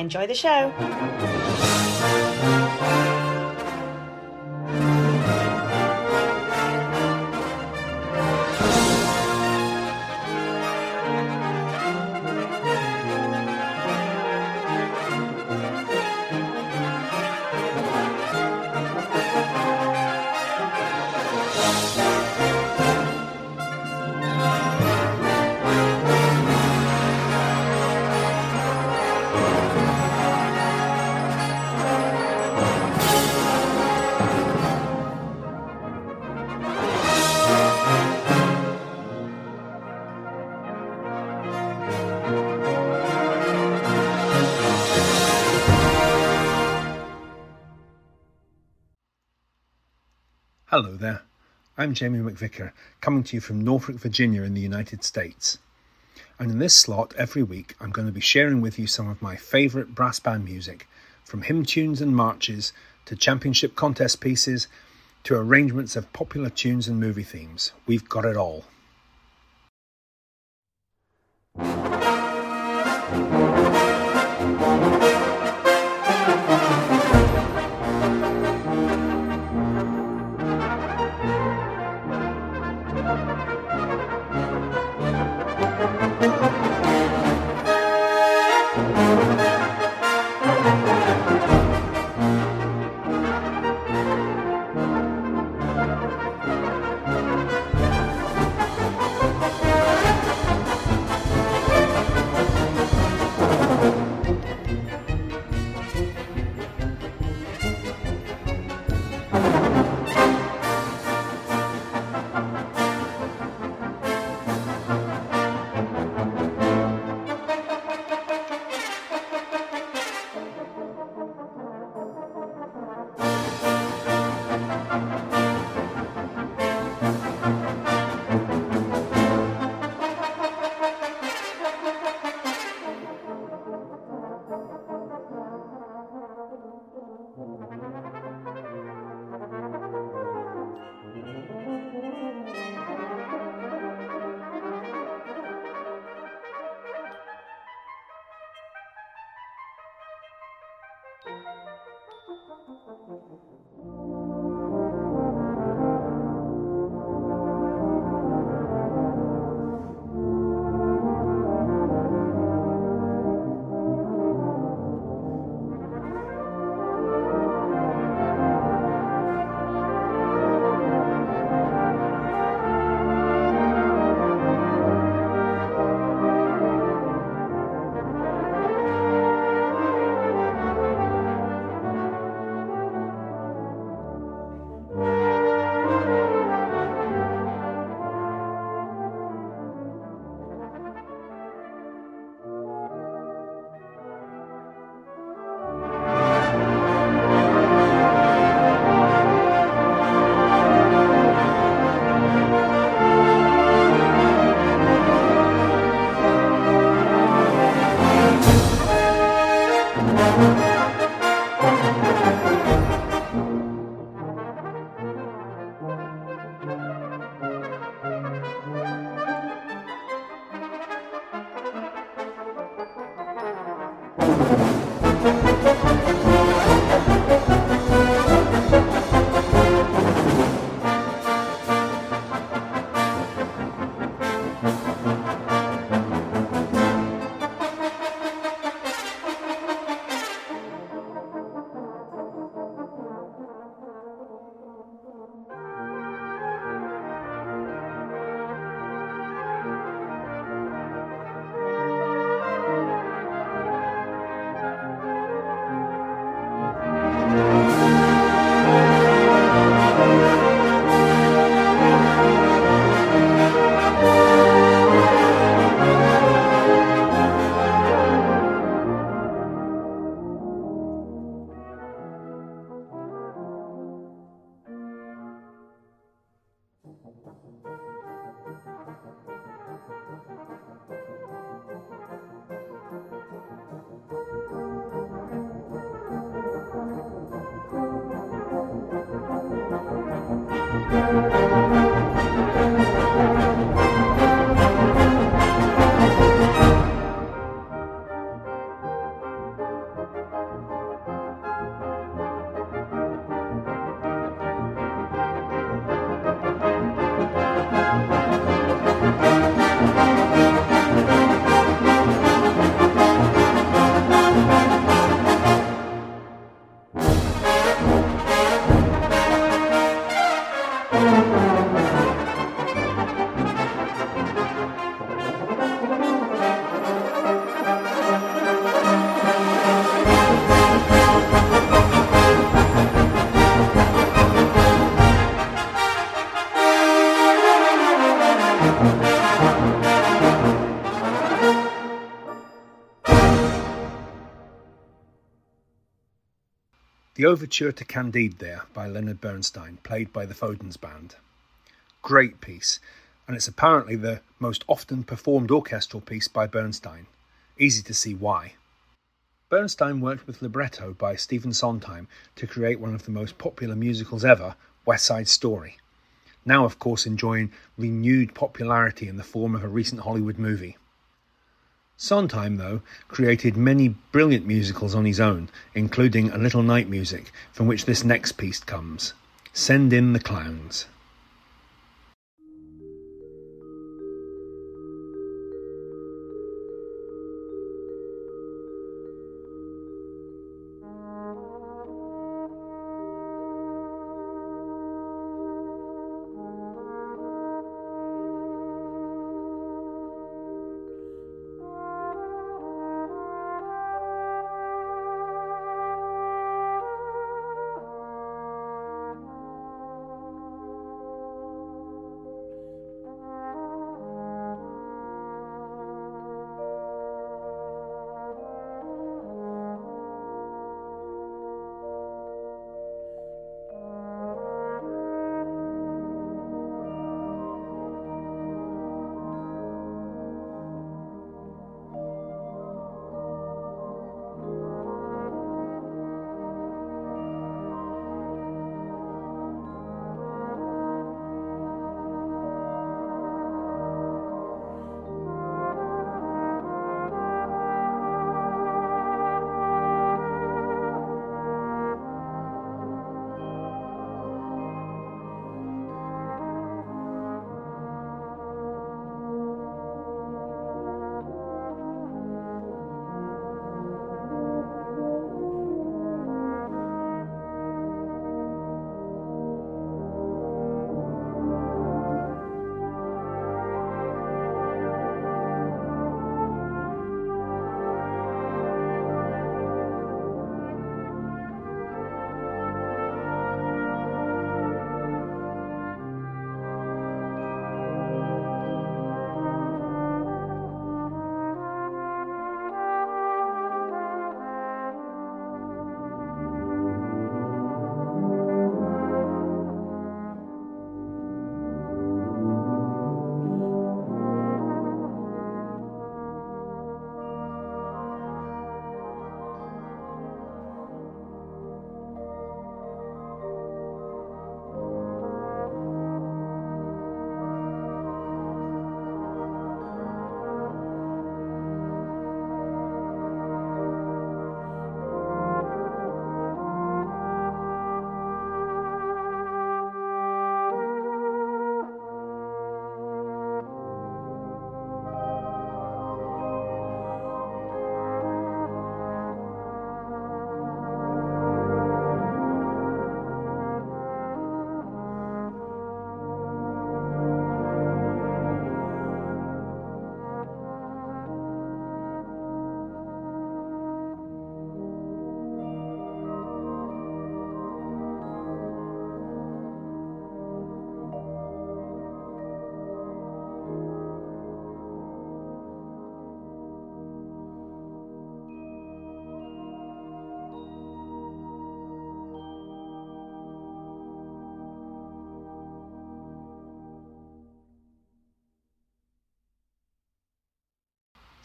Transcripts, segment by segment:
Enjoy the show. Hello there. I'm Jamie McVicar, coming to you from Norfolk, Virginia, in the United States. And in this slot, every week, I'm going to be sharing with you some of my favourite brass band music, from hymn tunes and marches to championship contest pieces to arrangements of popular tunes and movie themes. We've got it all. The Overture to Candide there by Leonard Bernstein, played by the Fodens Band. Great piece, and it's apparently the most often performed orchestral piece by Bernstein. Easy to see why. Bernstein worked with libretto by Stephen Sondheim to create one of the most popular musicals ever, West Side Story. Now, of course, enjoying renewed popularity in the form of a recent Hollywood movie. Sondheim, though, created many brilliant musicals on his own, including A Little Night Music, from which this next piece comes Send in the Clowns.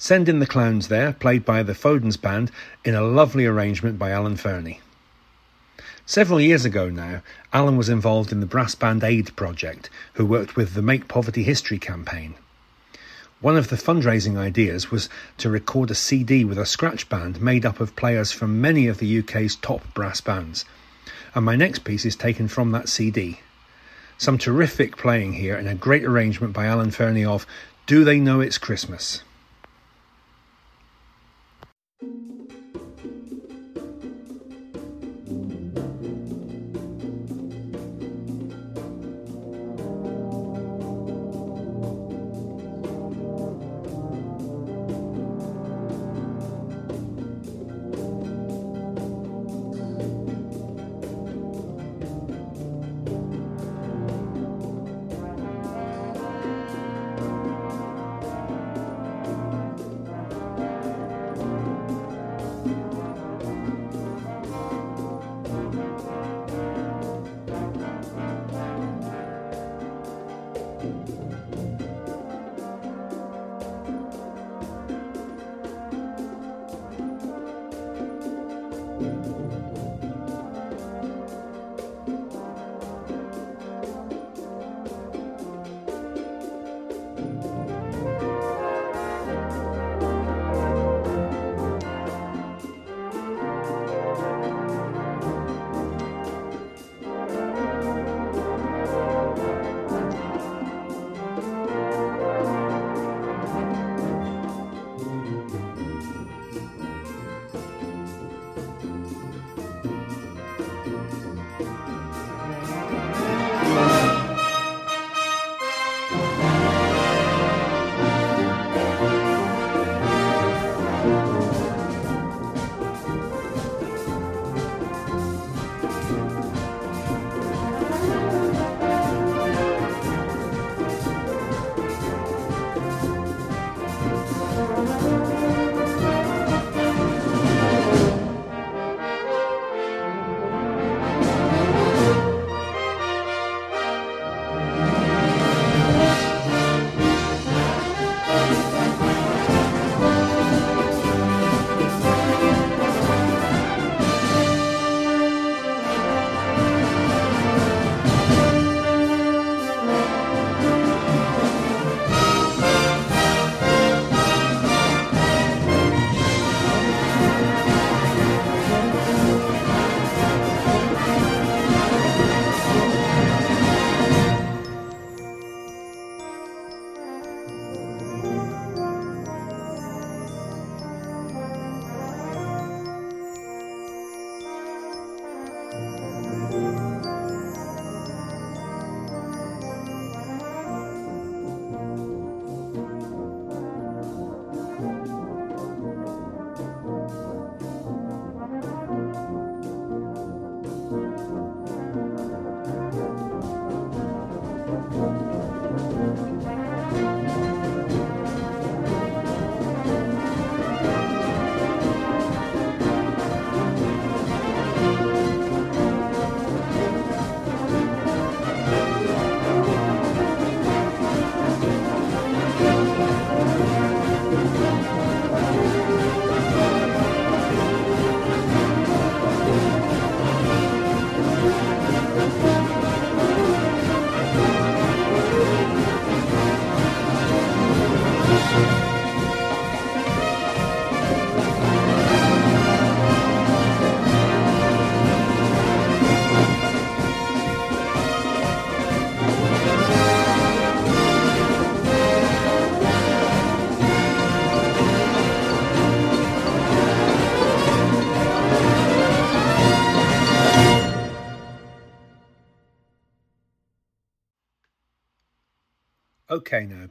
Send in the Clowns there, played by the Fodens Band in a lovely arrangement by Alan Fernie. Several years ago now, Alan was involved in the Brass Band Aid project, who worked with the Make Poverty History campaign. One of the fundraising ideas was to record a CD with a scratch band made up of players from many of the UK's top brass bands. And my next piece is taken from that CD. Some terrific playing here and a great arrangement by Alan Fernie of Do They Know It's Christmas?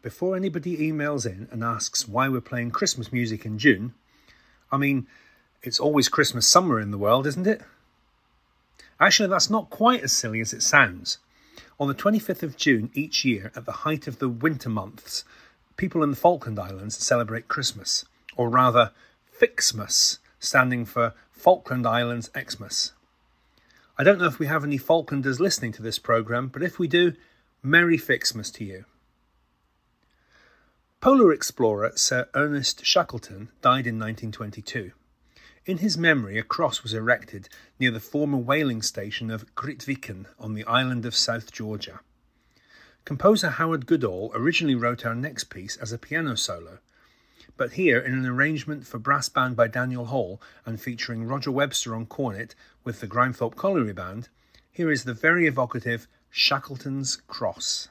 Before anybody emails in and asks why we're playing Christmas music in June, I mean, it's always Christmas somewhere in the world, isn't it? Actually, that's not quite as silly as it sounds. On the 25th of June each year, at the height of the winter months, people in the Falkland Islands celebrate Christmas, or rather, Fixmas, standing for Falkland Islands Xmas. I don't know if we have any Falklanders listening to this programme, but if we do, Merry Fixmas to you. Polar explorer Sir Ernest Shackleton died in 1922. In his memory, a cross was erected near the former whaling station of Grytviken on the island of South Georgia. Composer Howard Goodall originally wrote our next piece as a piano solo, but here in an arrangement for brass band by Daniel Hall and featuring Roger Webster on cornet with the Grimethorpe Colliery Band, here is the very evocative Shackleton's Cross.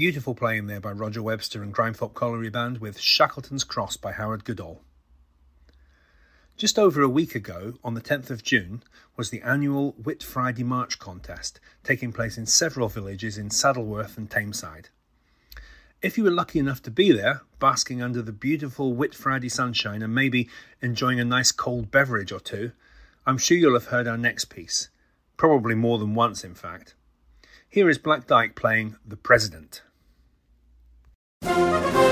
Beautiful playing there by Roger Webster and Grimethorpe Colliery Band with Shackleton's Cross by Howard Goodall. Just over a week ago, on the 10th of June, was the annual Whit Friday March contest, taking place in several villages in Saddleworth and Tameside. If you were lucky enough to be there, basking under the beautiful Whit Friday sunshine and maybe enjoying a nice cold beverage or two, I'm sure you'll have heard our next piece. Probably more than once, in fact. Here is Black Dyke playing The President. The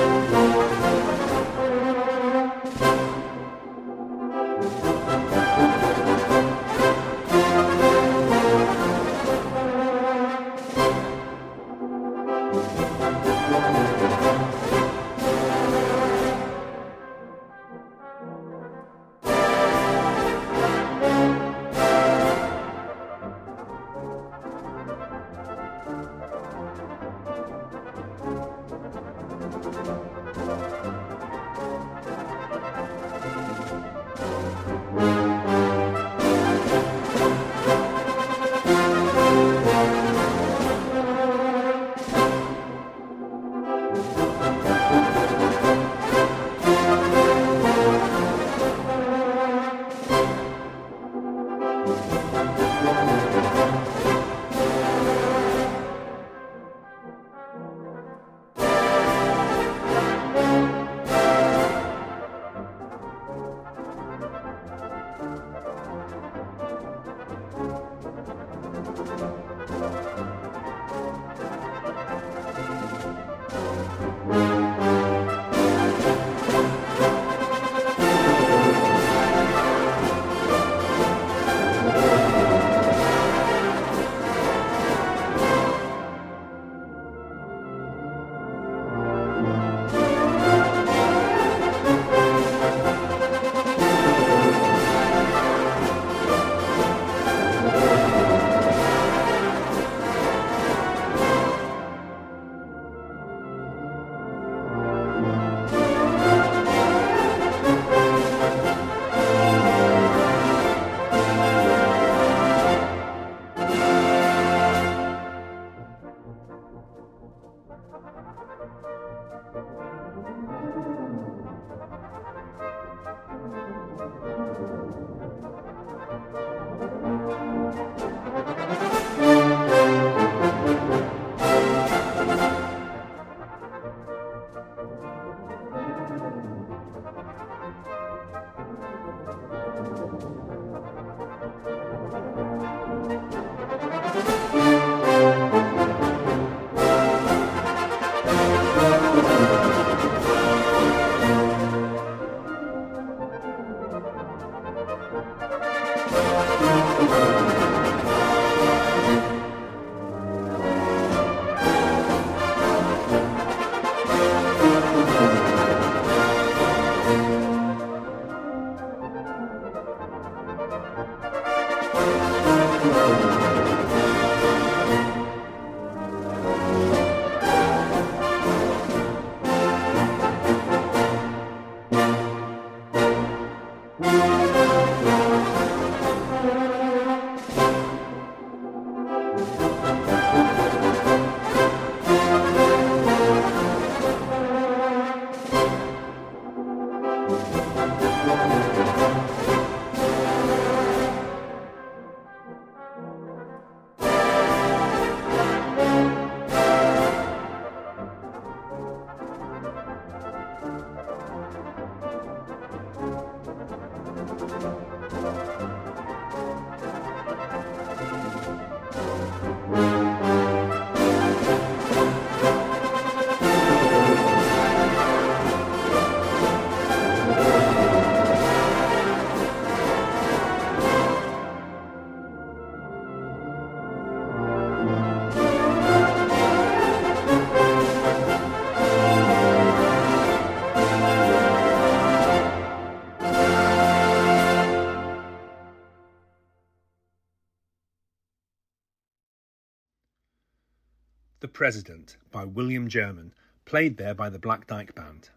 President by William German, played there by the Black Dyke Band.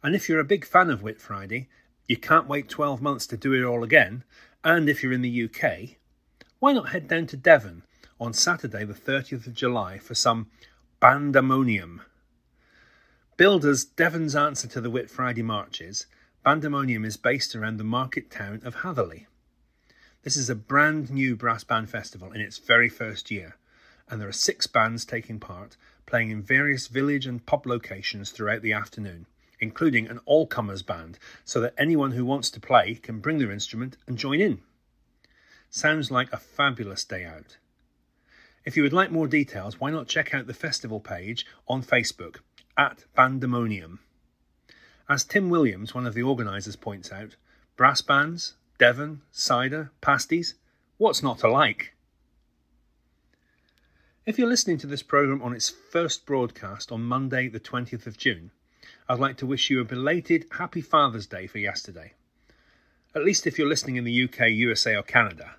And if you're a big fan of Whit Friday, you can't wait 12 months to do it all again, and if you're in the UK, why not head down to Devon on Saturday, the 30th of July, for some Bandemonium. Billed as Devon's answer to the Whit Friday marches, Bandemonium is based around the market town of Hatherleigh. This is a brand new brass band festival in its very first year, and there are six bands taking part, playing in various village and pub locations throughout the afternoon, including an all comers band, so that anyone who wants to play can bring their instrument and join in. Sounds like a fabulous day out. If you would like more details, why not check out the festival page on Facebook at Bandemonium. As Tim Williams, one of the organisers, points out, brass bands, Devon, cider, pasties, what's not to like? If you're listening to this programme on its first broadcast on Monday, the 20th of June, I'd like to wish you a belated Happy Father's Day for yesterday. At least if you're listening in the UK, USA, or Canada.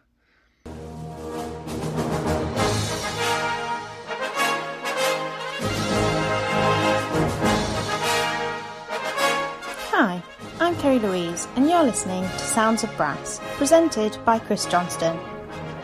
Hi, I'm Kerry Louise, and you're listening to Sounds of Brass, presented by Chris Johnston.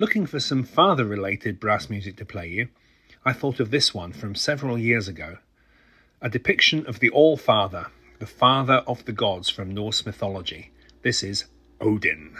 Looking for some father related brass music to play you, I thought of this one from several years ago. A depiction of the All Father, the father of the gods from Norse mythology. This is Odin.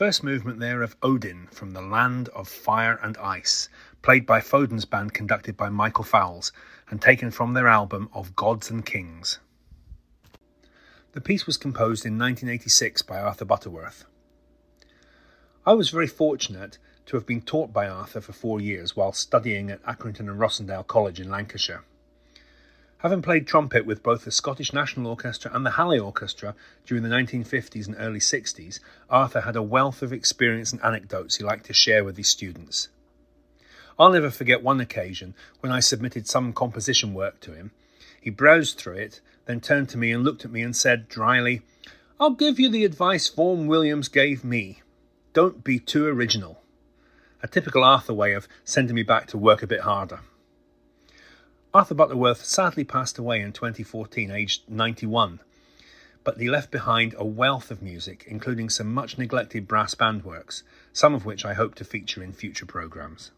First movement there of Odin from the Land of Fire and Ice, played by Foden's band conducted by Michael Fowles, and taken from their album Of Gods and Kings. The piece was composed in 1986 by Arthur Butterworth. I was very fortunate to have been taught by Arthur for four years while studying at Accrington and Rossendale College in Lancashire. Having played trumpet with both the Scottish National Orchestra and the Hallé Orchestra during the 1950s and early 60s, Arthur had a wealth of experience and anecdotes he liked to share with his students. I'll never forget one occasion when I submitted some composition work to him. He browsed through it, then turned to me and looked at me and said dryly, I'll give you the advice Vaughan Williams gave me. Don't be too original. A typical Arthur way of sending me back to work a bit harder. Arthur Butterworth sadly passed away in 2014, aged 91, but he left behind a wealth of music, including some much neglected brass band works, some of which I hope to feature in future programmes.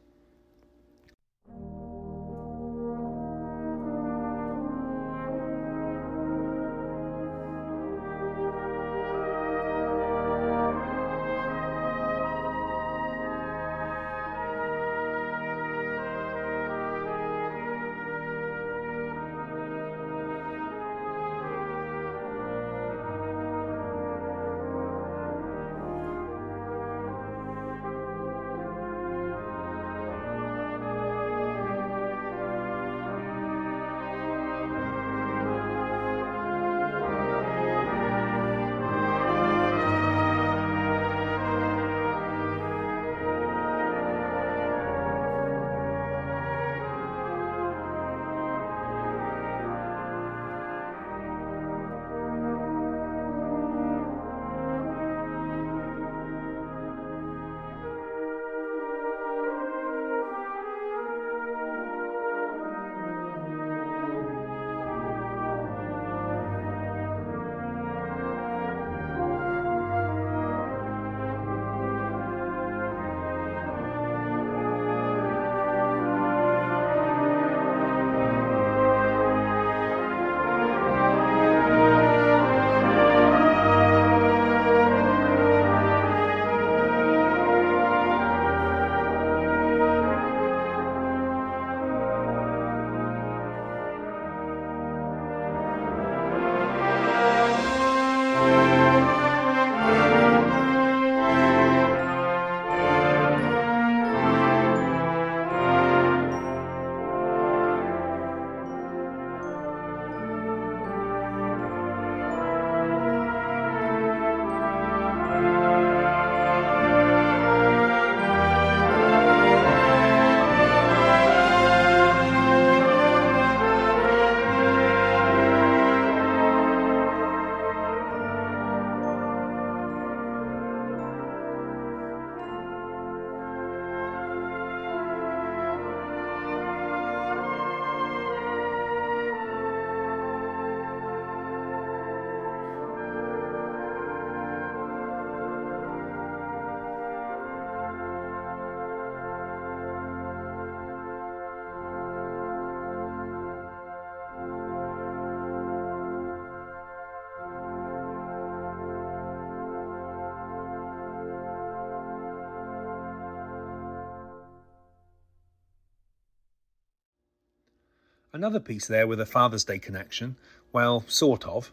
Another piece there with a Father's Day connection, well, sort of,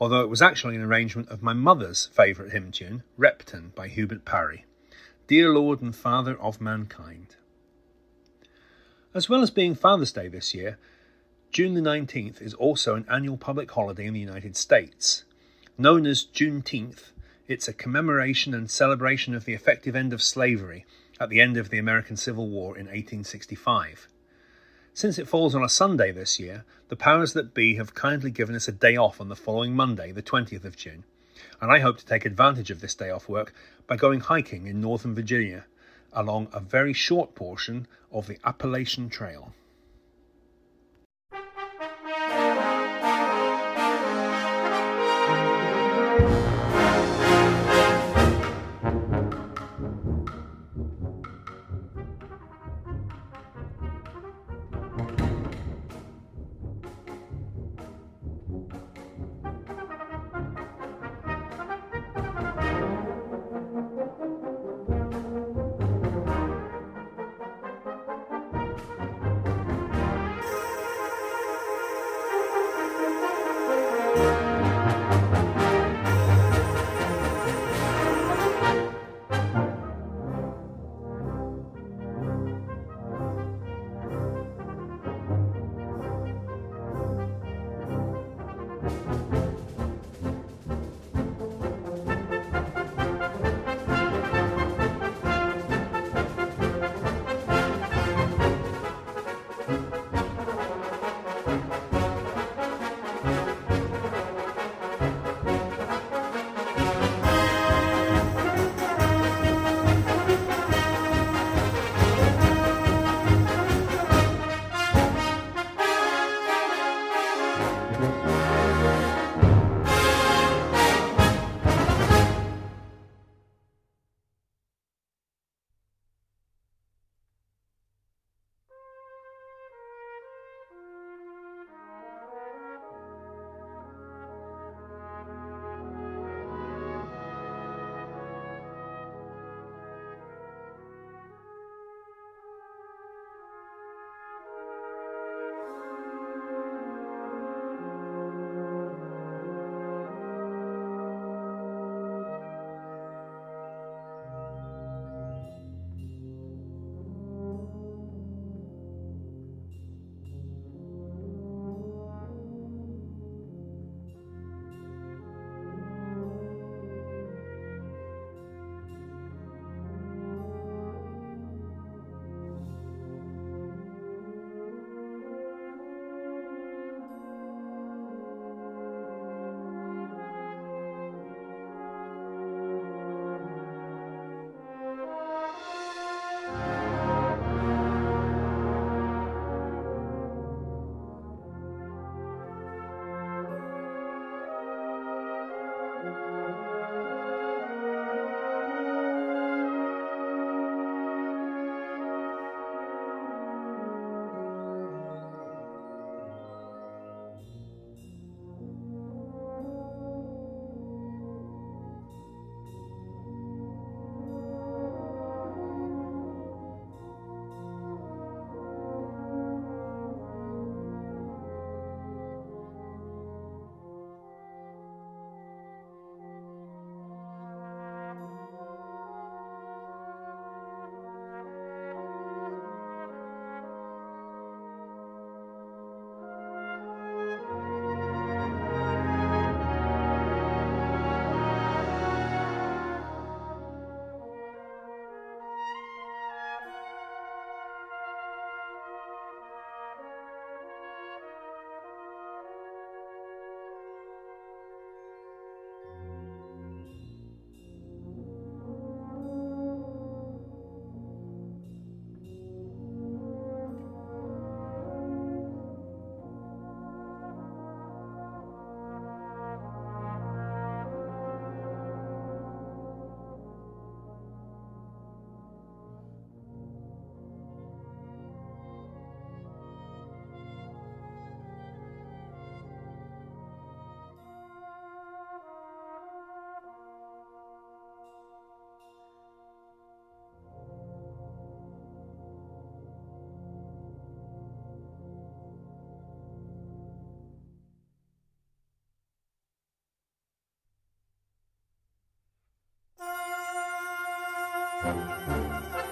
although it was actually an arrangement of my mother's favourite hymn tune, Repton by Hubert Parry, Dear Lord and Father of Mankind. As well as being Father's Day this year, June the 19th is also an annual public holiday in the United States. Known as Juneteenth, it's a commemoration and celebration of the effective end of slavery at the end of the American Civil War in 1865. Since it falls on a Sunday this year, the powers that be have kindly given us a day off on the following Monday, the 20th of June, and I hope to take advantage of this day off work by going hiking in northern Virginia along a very short portion of the Appalachian Trail. Música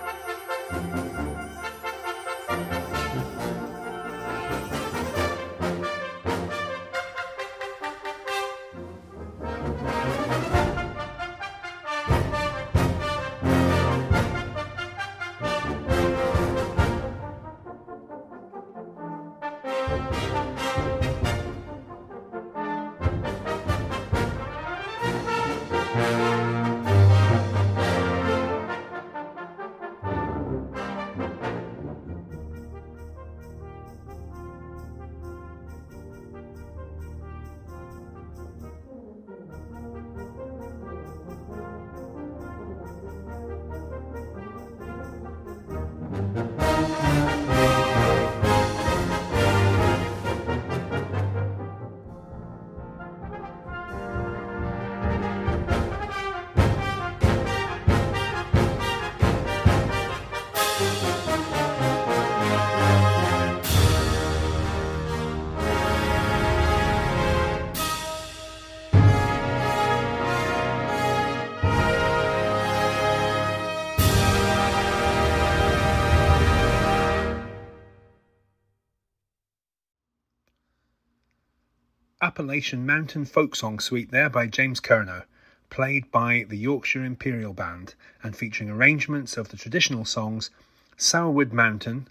Appalachian Mountain Folk Song Suite there by James Curnow, played by the Yorkshire Imperial Band and featuring arrangements of the traditional songs Sourwood Mountain,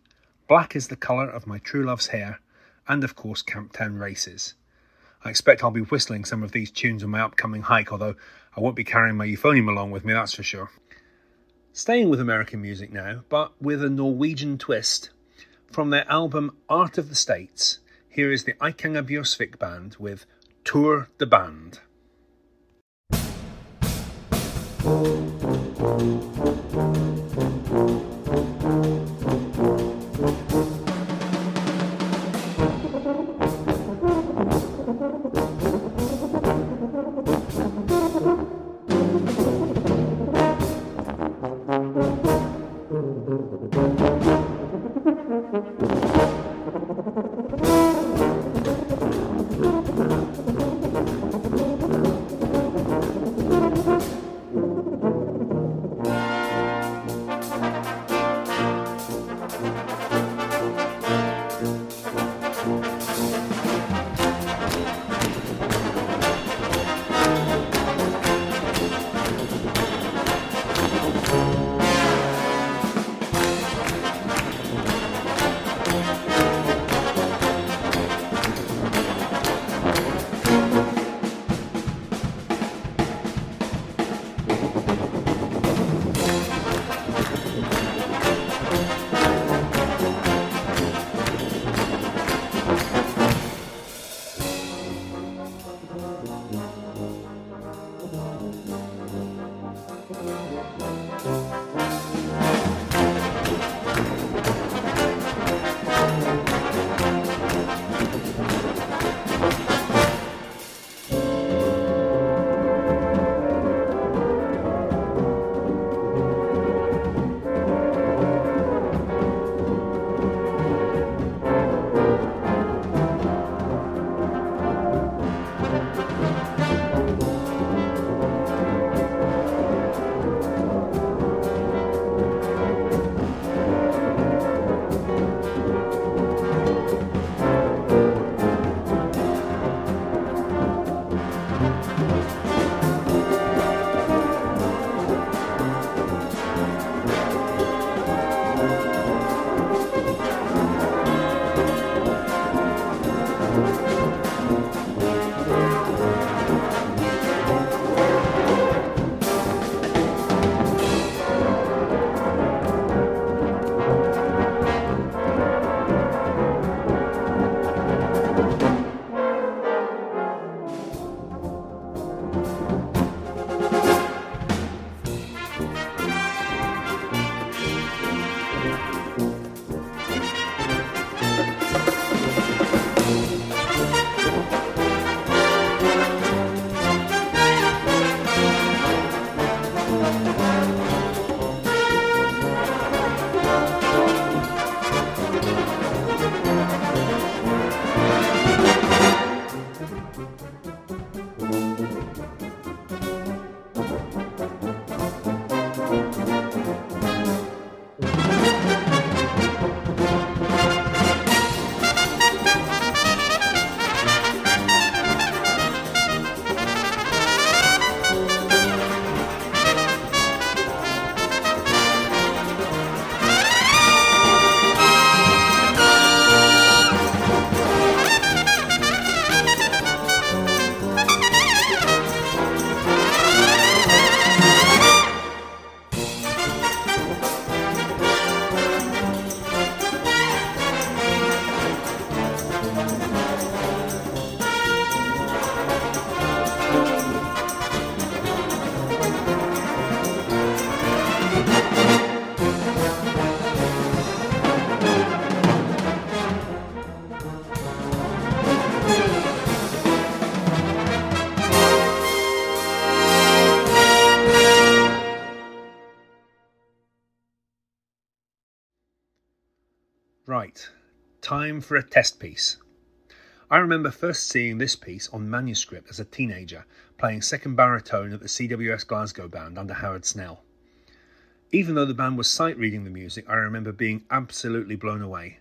Black is the Colour of My True Love's Hair, and of course Camptown Races. I expect I'll be whistling some of these tunes on my upcoming hike, although I won't be carrying my euphonium along with me, that's for sure. Staying with American music now, but with a Norwegian twist, from their album Art of the States here is the Eikanger-Bjørsvik Band with Tour the Band. for a test piece. I remember first seeing this piece on manuscript as a teenager, playing second baritone at the CWS Glasgow band under Howard Snell. Even though the band was sight reading the music, I remember being absolutely blown away.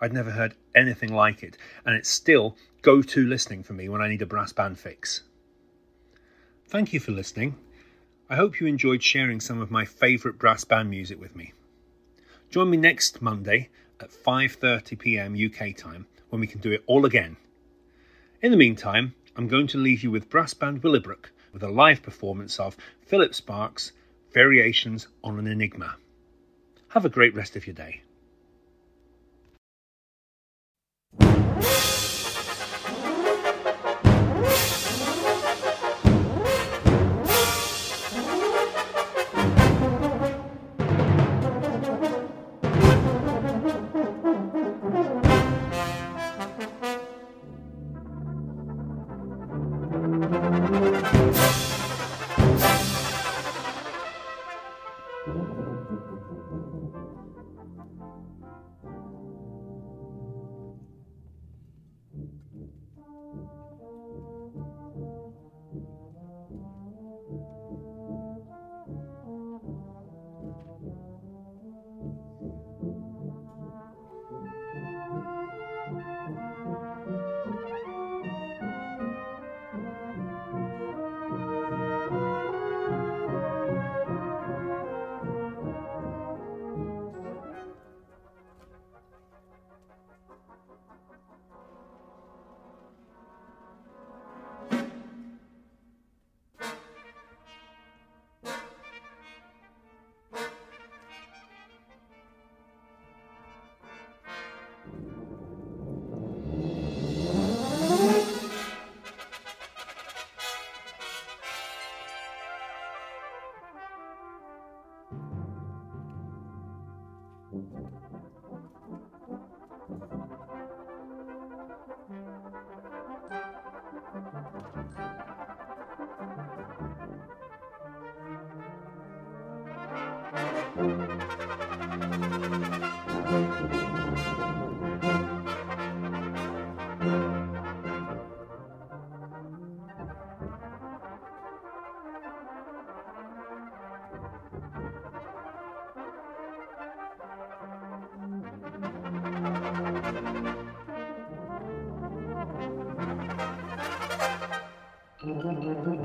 I'd never heard anything like it, and it's still go to listening for me when I need a brass band fix. Thank you for listening. I hope you enjoyed sharing some of my favourite brass band music with me. Join me next Monday at 5:30 p.m. UK time when we can do it all again. In the meantime, I'm going to leave you with Brass Band Willowbrook with a live performance of Philip Sparke's Variations on an Enigma. Have a great rest of your day. Mm-hmm.